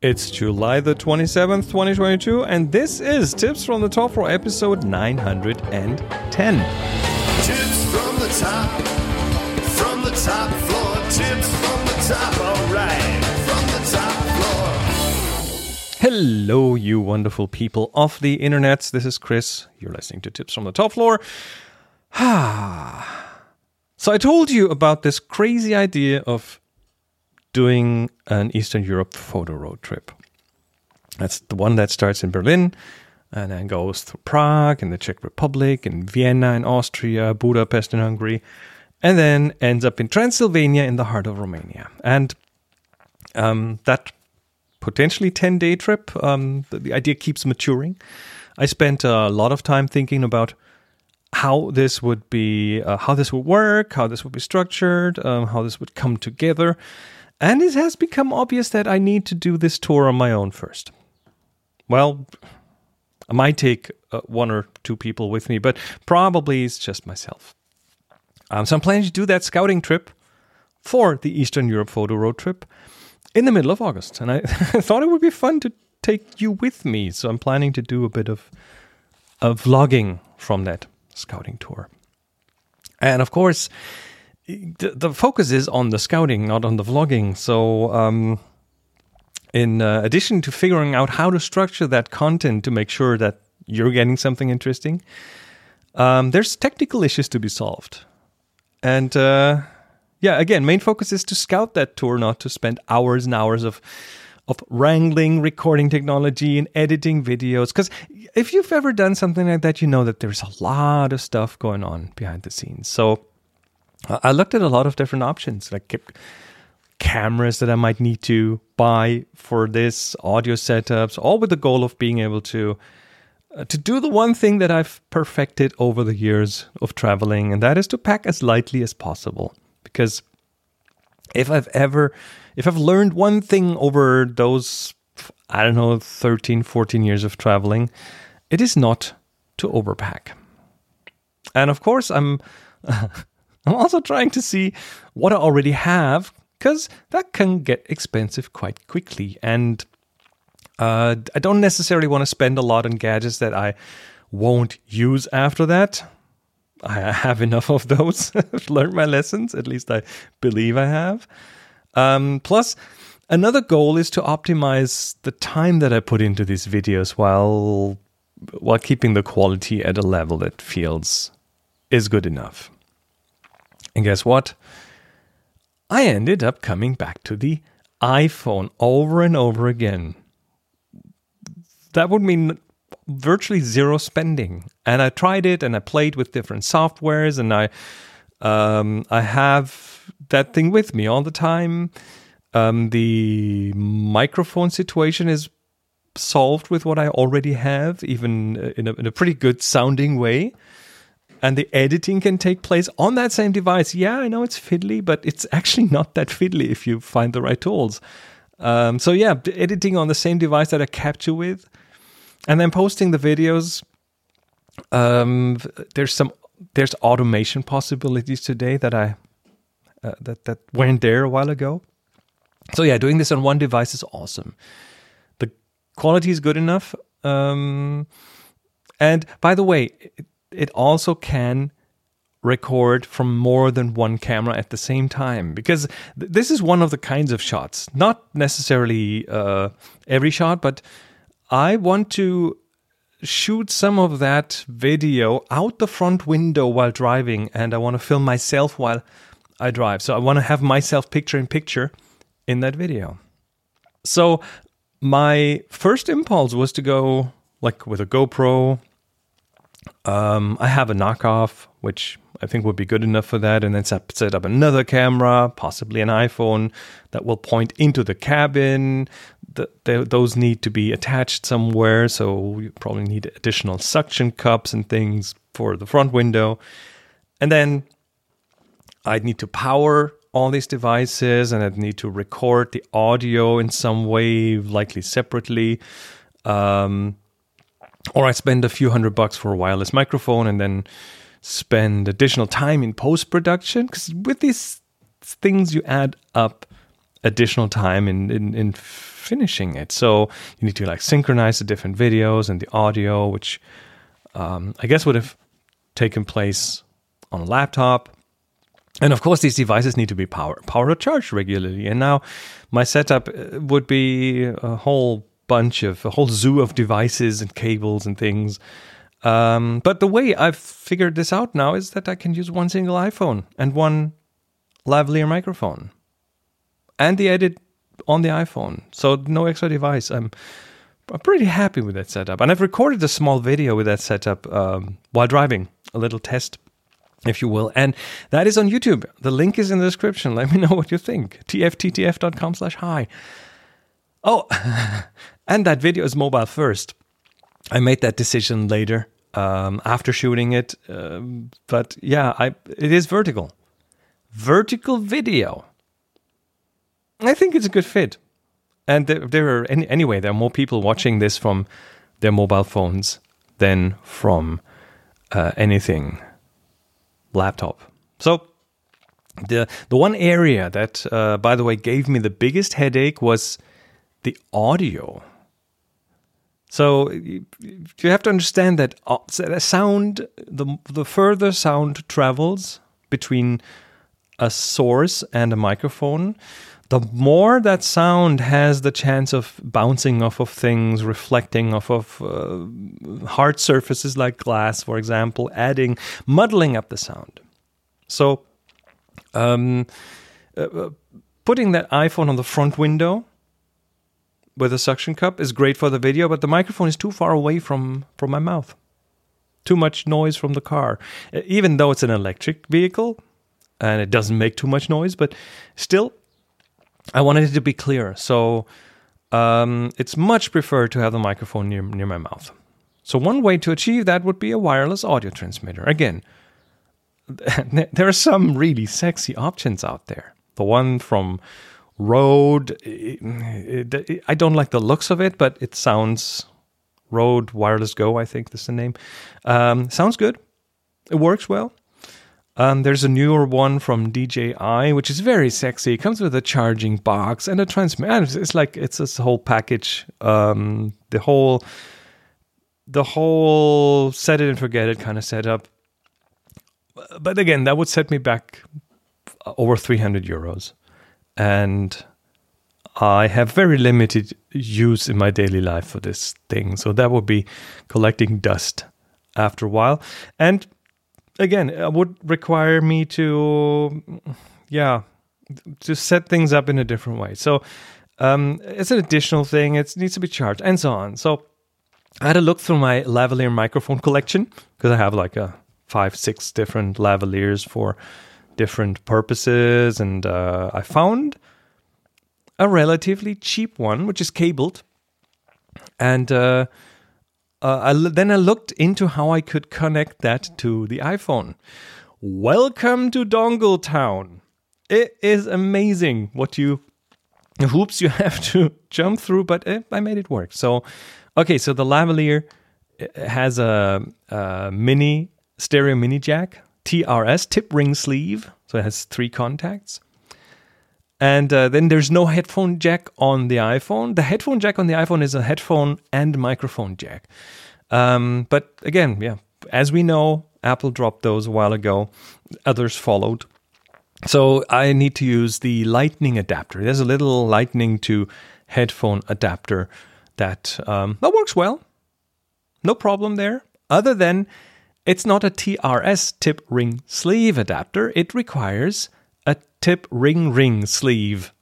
It's July the 27th, 2022, and this is Tips from the Top Floor episode 910. Tips from the top, from the top floor. Tips from the top, alright, from the top floor. Hello, you wonderful people of the internet. This is Chris. You're listening to Tips from the Top Floor. so, I told you about this crazy idea of doing an Eastern Europe photo road trip. That's the one that starts in Berlin and then goes through Prague and the Czech Republic and Vienna in Austria, Budapest in Hungary, and then ends up in Transylvania in the heart of Romania. And um, that potentially 10 day trip, um, the, the idea keeps maturing. I spent a lot of time thinking about how this would be, uh, how this would work, how this would be structured, um, how this would come together. And it has become obvious that I need to do this tour on my own first. Well, I might take uh, one or two people with me, but probably it's just myself. Um, so I'm planning to do that scouting trip for the Eastern Europe photo road trip in the middle of August. And I thought it would be fun to take you with me. So I'm planning to do a bit of, of vlogging from that scouting tour. And of course, the, the focus is on the scouting, not on the vlogging. So, um, in uh, addition to figuring out how to structure that content to make sure that you're getting something interesting, um, there's technical issues to be solved. And uh, yeah, again, main focus is to scout that tour, not to spend hours and hours of of wrangling recording technology and editing videos. Because if you've ever done something like that, you know that there's a lot of stuff going on behind the scenes. So I looked at a lot of different options, like cameras that I might need to buy for this, audio setups, all with the goal of being able to uh, to do the one thing that I've perfected over the years of traveling, and that is to pack as lightly as possible. Because if I've ever, if I've learned one thing over those, I don't know, 13, 14 years of traveling, it is not to overpack. And of course, I'm. I'm also trying to see what I already have because that can get expensive quite quickly. And uh, I don't necessarily want to spend a lot on gadgets that I won't use after that. I have enough of those. I've learned my lessons, at least I believe I have. Um, plus, another goal is to optimize the time that I put into these videos while while keeping the quality at a level that feels is good enough. And guess what? I ended up coming back to the iPhone over and over again. That would mean virtually zero spending. And I tried it and I played with different softwares and I um, I have that thing with me all the time. Um, the microphone situation is solved with what I already have, even uh, in a, in a pretty good sounding way and the editing can take place on that same device. Yeah, I know it's fiddly, but it's actually not that fiddly if you find the right tools. Um, so yeah, editing on the same device that I capture with, and then posting the videos. Um, there's some there's automation possibilities today that I uh, that that weren't there a while ago. So yeah, doing this on one device is awesome. The quality is good enough. Um, and by the way, it also can record from more than one camera at the same time. Because th- this is one of the kinds of shots. Not necessarily uh, every shot but i want to shoot some of that video out the front window while driving and i want to film myself while i drive. So i want to have myself picture in picture in that video. So my first impulse was to go like with a gopro um, I have a knockoff, which I think would be good enough for that, and then set up another camera, possibly an iPhone that will point into the cabin. The, the, those need to be attached somewhere, so you probably need additional suction cups and things for the front window. And then I'd need to power all these devices, and I'd need to record the audio in some way, likely separately. Um, or I spend a few hundred bucks for a wireless microphone and then spend additional time in post production. Because with these things, you add up additional time in, in, in finishing it. So you need to like synchronize the different videos and the audio, which um, I guess would have taken place on a laptop. And of course, these devices need to be power power charged regularly. And now my setup uh, would be a whole bunch of a whole zoo of devices and cables and things. Um, but the way I've figured this out now is that I can use one single iPhone and one lavalier microphone, and the edit on the iPhone. So no extra device. I'm I'm pretty happy with that setup, and I've recorded a small video with that setup um, while driving, a little test if you will. And that is on YouTube. The link is in the description. Let me know what you think. tfttf.com slash hi. Oh, and that video is mobile first. I made that decision later um, after shooting it. Um, but yeah, I, it is vertical. Vertical video. I think it's a good fit. And there, there are, any, anyway, there are more people watching this from their mobile phones than from uh, anything laptop. So the the one area that, uh, by the way, gave me the biggest headache was the audio. So you, have to understand that uh, sound the the further sound travels between a source and a microphone, the more that sound has the chance of bouncing off of things, reflecting off of uh, hard surfaces like glass, for example, adding, muddling up the sound. So, um, uh, uh putting that iPhone on the front window with a suction cup is great for the video, but the microphone is too far away from, from my mouth. Too much noise from the car. Even though it's an electric vehicle and it doesn't make too much noise, but still, I wanted it to be clear. So um, it's much preferred to have the microphone near, near my mouth. So one way to achieve that would be a wireless audio transmitter. Again, there are some really sexy options out there. The one from It, I don't like the looks of it, but it sounds Rode Wireless Go, I think that's the name. Um, sounds good. It works well. Um, there's a newer one from DJI, which is very sexy. It comes with a charging box and a transmitter. It's like it's this whole package. Um, the whole, the whole set it and forget it kind of setup. But again, that would set me back over 300 euros, and I have very limited use in my daily life for this thing. So that would be collecting dust after a while, and again, it would require me to, yeah, to set things up in a different way. So um, it's an additional thing. It needs to be charged and so on. So I had a look through my lavalier microphone collection because I have like a five, six different lavaliers for different purposes, and uh, I found a relatively cheap one, which is cabled, and uh, uh, I, then I looked into how I could connect that to the iPhone. Welcome to Dongle Town. It is amazing what you hoops you have to jump through, but eh, I made it work. So, okay, so the lavalier eh, has a, a mini stereo mini jack, TRS tip ring sleeve, so it has three contacts. And uh, then there's no headphone jack on the iPhone. The headphone jack on the iPhone is a headphone and microphone jack. Um, but again, yeah, as we know, Apple dropped those a while ago. Others followed. So I need to use the Lightning adapter. There's a little Lightning to headphone adapter that um, that works well. No problem there. Other than it's not a TRS tip ring sleeve adapter. It requires a tip ring ring sleeve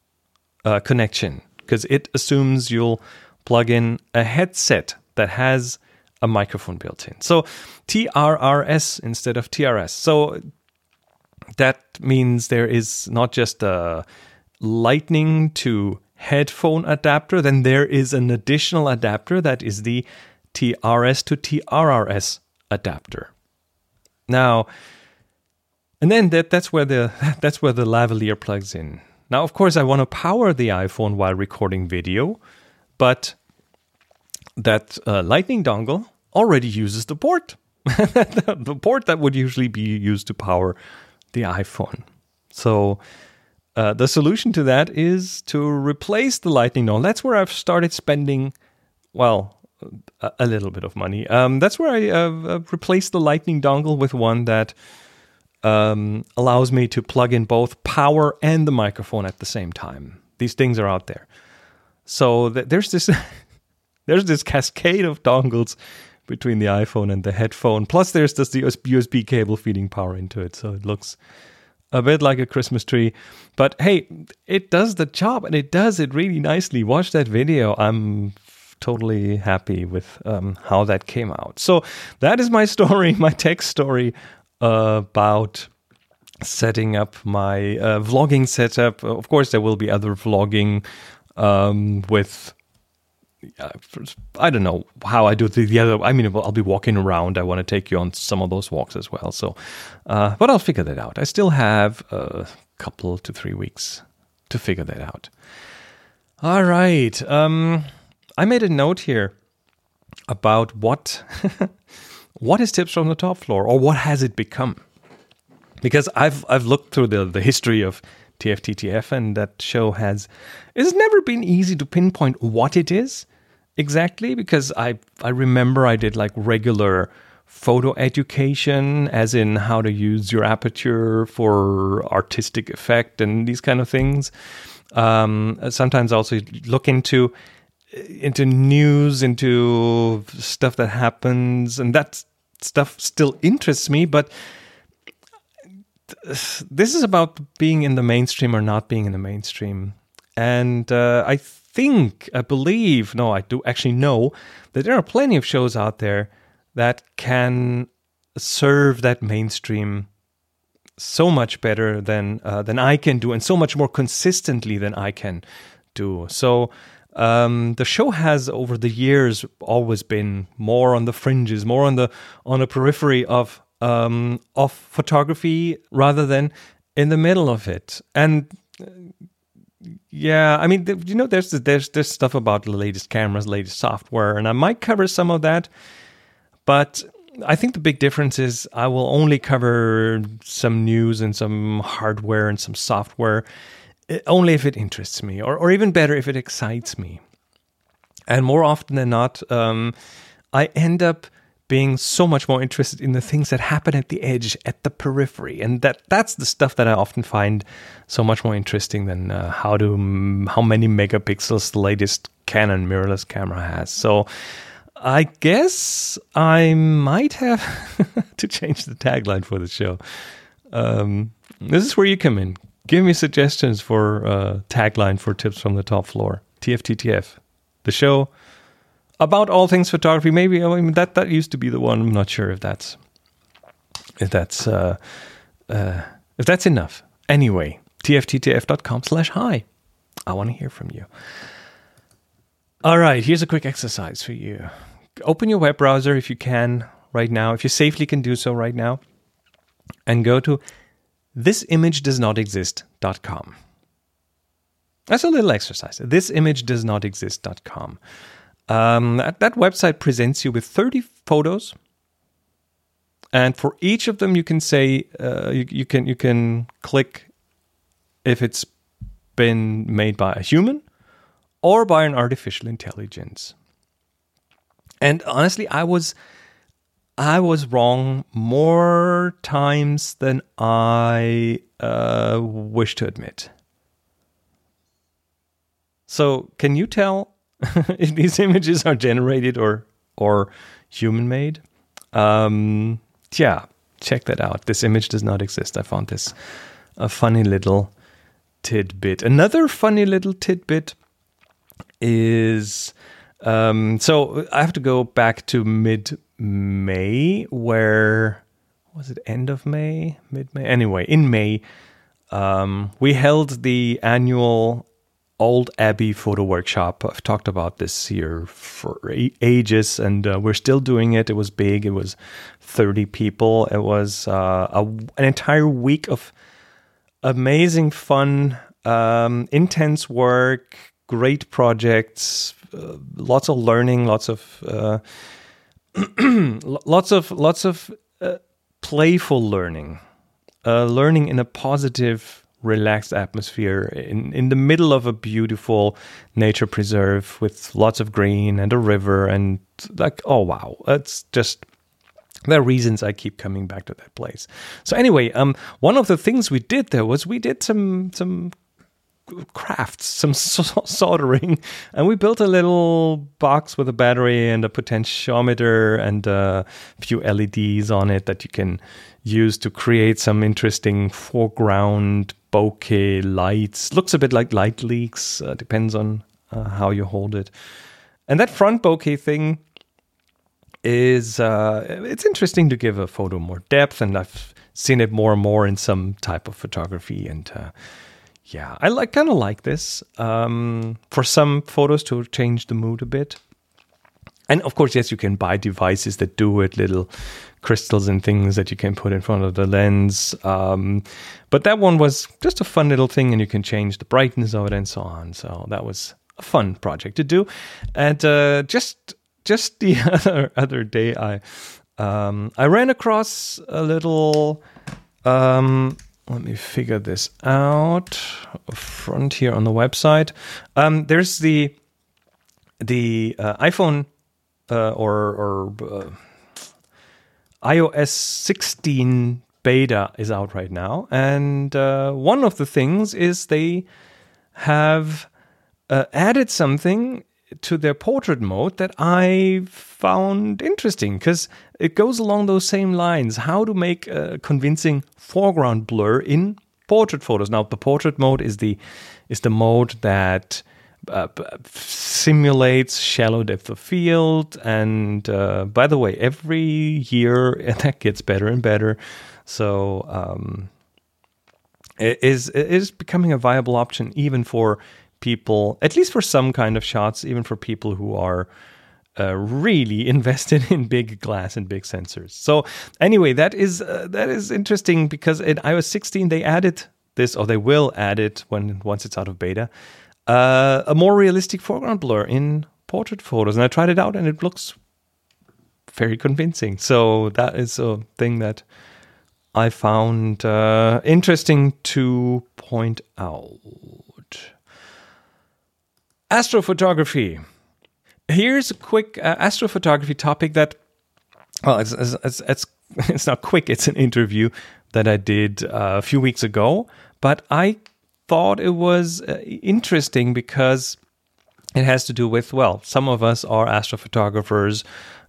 uh, connection because it assumes you'll plug in a headset that has a microphone built in. So TRRS instead of TRS. So that means there is not just a lightning to headphone adapter, then there is an additional adapter that is the TRS to TRRS adapter. Now, and then that, that's where the that's where the lavalier plugs in. Now, of course, I want to power the iPhone while recording video, but that uh, Lightning dongle already uses the port, the port that would usually be used to power the iPhone. So uh, the solution to that is to replace the lightning dongle. That's where I've started spending, well, a, little bit of money. Um, that's where I uh, uh, replaced the lightning dongle with one that um, allows me to plug in both power and the microphone at the same time. These things are out there. So th- there's this there's this cascade of dongles between the iPhone and the headphone. Plus, there's this USB cable feeding power into it, so it looks a bit like a Christmas tree. But hey, it does the job and it does it really nicely. Watch that video. I'm totally happy with um, how that came out. So that is my story, my tech story uh, about setting up my uh, vlogging setup. Of course, there will be other vlogging um, with I don't know how I do the, the other. I mean, I'll be walking around. I want to take you on some of those walks as well. So, uh, but I'll figure that out. I still have a couple to three weeks to figure that out. All right. Um, I made a note here about what what is tips from the top floor, or what has it become? Because I've I've looked through the the history of TFTTF, and that show has it's never been easy to pinpoint what it is exactly because I I remember I did like regular photo education as in how to use your aperture for artistic effect and these kind of things um, sometimes also look into into news into stuff that happens and that stuff still interests me but this is about being in the mainstream or not being in the mainstream and uh, i think, I believe, no, I do actually know that there are plenty of shows out there that can serve that mainstream so much better than uh, than I can do, and so much more consistently than I can do. So um, the show has over the years always been more on the fringes, more on the on the periphery of um, of photography rather than in the middle of it. And yeah, I mean, you know, there's there's there's stuff about the latest cameras, latest software, and I might cover some of that. But I think the big difference is I will only cover some news and some hardware and some software only if it interests me, or or even better, if it excites me. And more often than not, um, I end up being so much more interested in the things that happen at the edge, at the periphery, and that that's the stuff that I often find so much more interesting than uh, how to how many megapixels the latest Canon mirrorless camera has. So. I guess I might have to change the tagline for the show. Um, this is where you come in. Give me suggestions for uh, tagline for tips from the top floor. TFTTF, the show about all things photography. Maybe I mean that that used to be the one. I'm not sure if that's if that's uh, uh, if that's enough. Anyway, tfttf.com slash hi. I want to hear from you. All right, here's a quick exercise for you. Open your web browser if you can right now, if you safely can do so right now, and go to thisimagedoesnotexist.com. That's a little exercise. Thisimagedoesnotexist.com. Um, that, that website presents you with 30 photos, and for each of them, you can say uh, you, you can you can click if it's been made by a human or by an artificial intelligence. And honestly, I was I was wrong more times than I uh, wish to admit. So, can you tell if these images are generated or or human made. Um, yeah, check that out. This image does not exist. I found this a funny little tidbit. Another funny little tidbit is um, so I have to go back to mid May, where was it end of May, mid May? Anyway, in May, um, we held the annual Old Abbey photo workshop. I've talked about this here for ages, and uh, we're still doing it. It was big. It was 30 people. It was uh, a, an entire week of amazing fun, um, intense work, great projects, uh, lots of learning, lots of uh, lots of lots of uh, playful learning, uh, learning in a positive relaxed atmosphere in, in the middle of a beautiful nature preserve with lots of green and a river and like oh wow it's just there are reasons I keep coming back to that place. So anyway, um, one of the things we did there was we did some some crafts, some soldering, and we built a little box with a battery and a potentiometer and a few LEDs on it that you can use to create some interesting foreground bokeh lights. Looks a bit like light leaks, uh, depends on uh, how you hold it. And that front bokeh thing is uh, it's interesting to give a photo more depth, and I've seen it more and more in some type of photography and uh, yeah, I like kind of like this um, for some photos to change the mood a bit. And of course, yes, you can buy devices that do it, little crystals and things that you can put in front of the lens. Um, but that one was just a fun little thing, and you can change the brightness of it and so on. So that was a fun project to do. And uh, just just the other other day, I um, I ran across a little um, let me figure this out. Front here on the website. Um, there's the the uh, iPhone uh, or or uh, iOS 16 beta is out right now, and uh, one of the things is they have uh, added something to their portrait mode that I found interesting because it goes along those same lines. How to make a convincing foreground blur in portrait photos. Now, the portrait mode is the is the mode that uh, simulates shallow depth of field. And uh, by the way, every year that gets better and better. So um, it is it is becoming a viable option even for people, at least for some kind of shots, even for people who are uh, really invested in big glass and big sensors. So anyway, that is uh, that is interesting because in iOS 16 they added this, or they will add it when once it's out of beta, uh, a more realistic foreground blur in portrait photos, and I tried it out and it looks very convincing. So that is a thing that I found uh, interesting to point out. Astrophotography. Here's a quick uh, astrophotography topic that, well, it's, it's, it's, it's not quick, it's an interview that I did uh, a few weeks ago, but I thought it was uh, interesting because it has to do with, well, some of us are astrophotographers.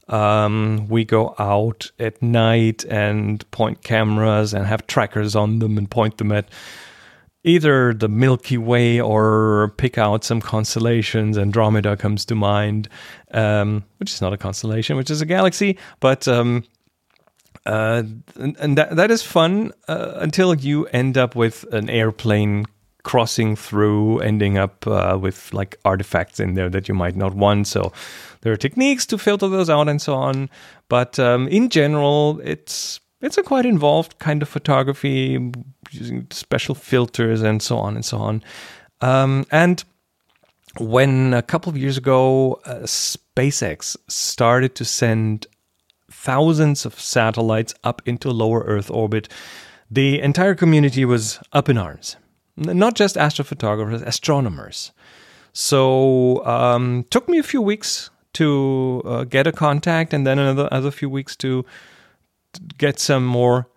Um, we go out at night and point cameras and have trackers on them and point them at either the Milky Way or pick out some constellations. Andromeda comes to mind, um, which is not a constellation, which is a galaxy, but. Um, uh, and, and that, that is fun uh, until you end up with an airplane crossing through, ending up uh, with like artifacts in there that you might not want. So there are techniques to filter those out and so on. But um, in general, it's it's a quite involved kind of photography using special filters and so on and so on. Um, and when a couple of years ago, uh, SpaceX started to send thousands of satellites up into lower Earth orbit, the entire community was up in arms. Not just astrophotographers, astronomers. So um, took me a few weeks to uh, get a contact, and then another other few weeks to get some more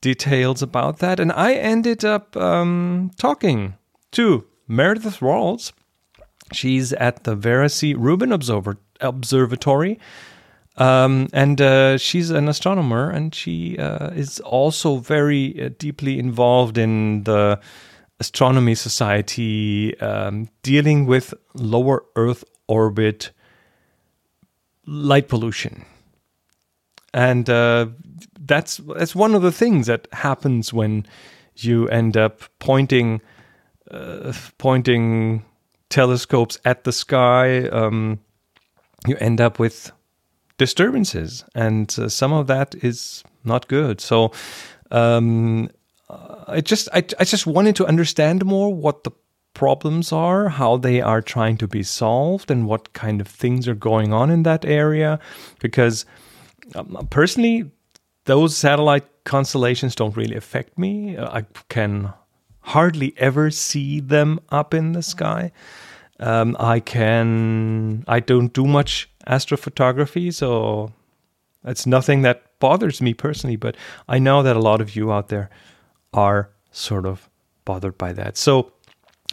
details about that. And I ended up um, talking to Meredith Rawls. She's at the Vera Rubin Observer- Observatory. Um, and uh, she's an astronomer, and she uh, is also very uh, deeply involved in the Astronomy Society, um, dealing with lower Earth orbit light pollution. And uh, that's that's one of the things that happens when you end up pointing uh, pointing telescopes at the sky. Um, you end up with disturbances, and uh, some of that is not good. So, um, I just I, I just wanted to understand more what the problems are, how they are trying to be solved, and what kind of things are going on in that area. Because um, personally, those satellite constellations don't really affect me. Uh, I can hardly ever see them up in the sky. Um, I can, I don't do much astrophotography, so it's nothing that bothers me personally, but I know that a lot of you out there are sort of bothered by that. So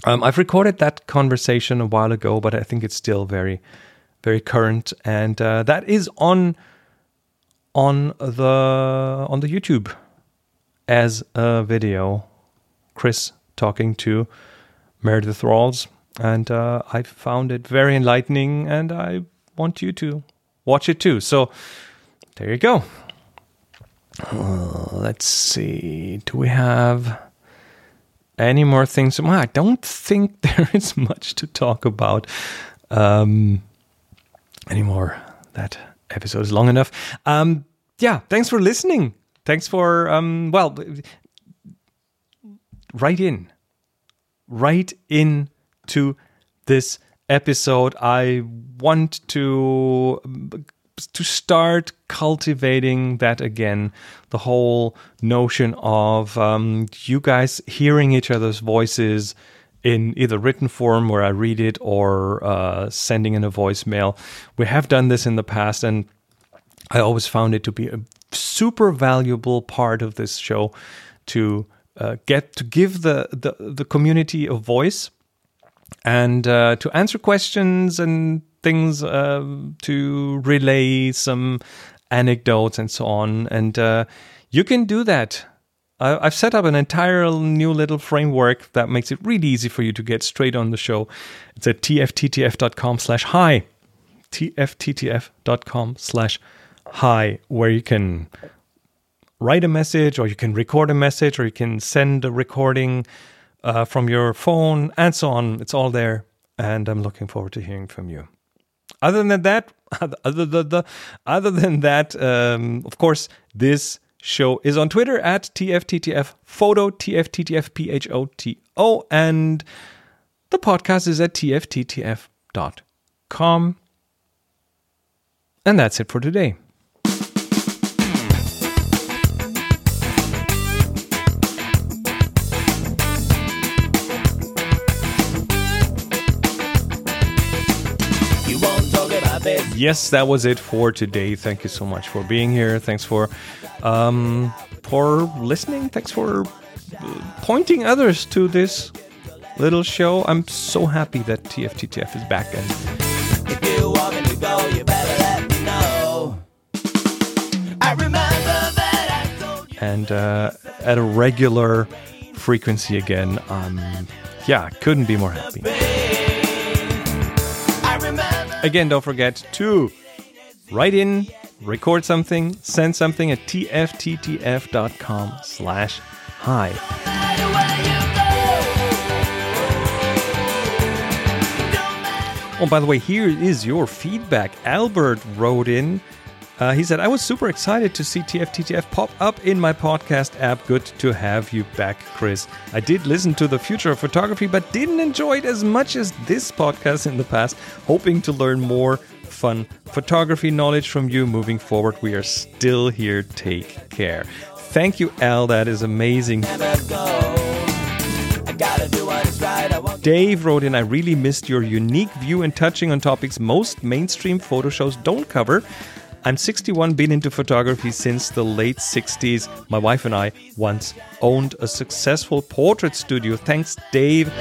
um, I've recorded that conversation a while ago, but I think it's still very, very current, and uh, that is on on the on the YouTube as a video. Chris talking to Meredith Rawls, and uh, I found it very enlightening, and I want you to watch it too. So there you go. Uh, let's see. Do we have any more things? Well, I don't think there is much to talk about um, anymore. That episode is long enough. Um, yeah, thanks for listening. Thanks for um, well, right in, right in to this episode. I want to to start cultivating that again the whole notion of um, you guys hearing each other's voices in either written form where I read it or uh, sending in a voicemail. We have done this in the past, and I always found it to be a super valuable part of this show to uh, get to give the, the the community a voice and uh, to answer questions and things uh, to relay some anecdotes and so on. And uh, you can do that. I've set up an entire new little framework that makes it really easy for you to get straight on the show. It's at tfttf.com slash hi. tfttf.com slash hi, where you can write a message or you can record a message or you can send a recording uh, from your phone and so on. It's all there. And I'm looking forward to hearing from you. Other than that, other than that, um, of course, this show is on Twitter at tfttf photo tfttf photo and the podcast is at tfttf.com. And that's it for today. Yes, that was it for today. Thank you so much for being here. Thanks for um, for listening. Thanks for uh, pointing others to this little show. I'm so happy that TFTTF is back and If you want me to go, you better let me know. I remember that I told you. and uh, at a regular frequency again. Um, yeah, couldn't be more happy. Again, don't forget to write in, record something, send something at tfttf.com slash hi. Oh, by the way, here is your feedback. Albert wrote in. Uh, he said, I was super excited to see TFTTF pop up in my podcast app. Good to have you back, Chris. I did listen to The Future of Photography, but didn't enjoy it as much as this podcast in the past. Hoping to learn more fun photography knowledge from you moving forward. We are still here. Take care. Thank you, Al. That is amazing. Dave wrote in, I really missed your unique view and touching on topics most mainstream photo shows don't cover. I'm 61, been into photography since the late 60s. My wife and I once owned a successful portrait studio. Thanks, Dave.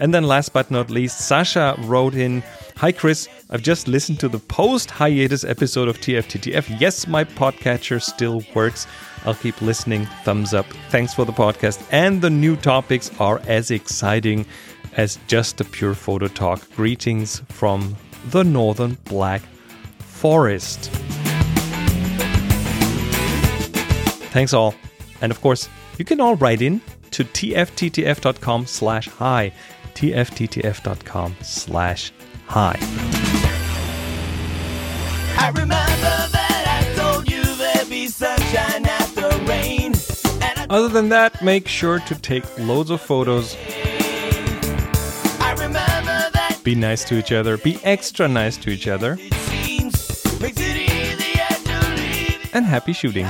And then last but not least, Sasha wrote in Hi Chris, I've just listened to the post hiatus episode of TFTTF. Yes, my podcatcher still works. I'll keep listening. Thumbs up. Thanks for the podcast. And the new topics are as exciting as just a pure photo talk. Greetings from the northern Black Forest. Thanks all. And of course, you can all write in to tfttf.com slash hi. tfttf.com slash hi. I remember that I told you there'd be sunshine after rain. And Other than that, make sure to take loads of photos. I remember that Be nice to each other. Be extra nice to each other. it seems makes it easier to leave. And happy shooting.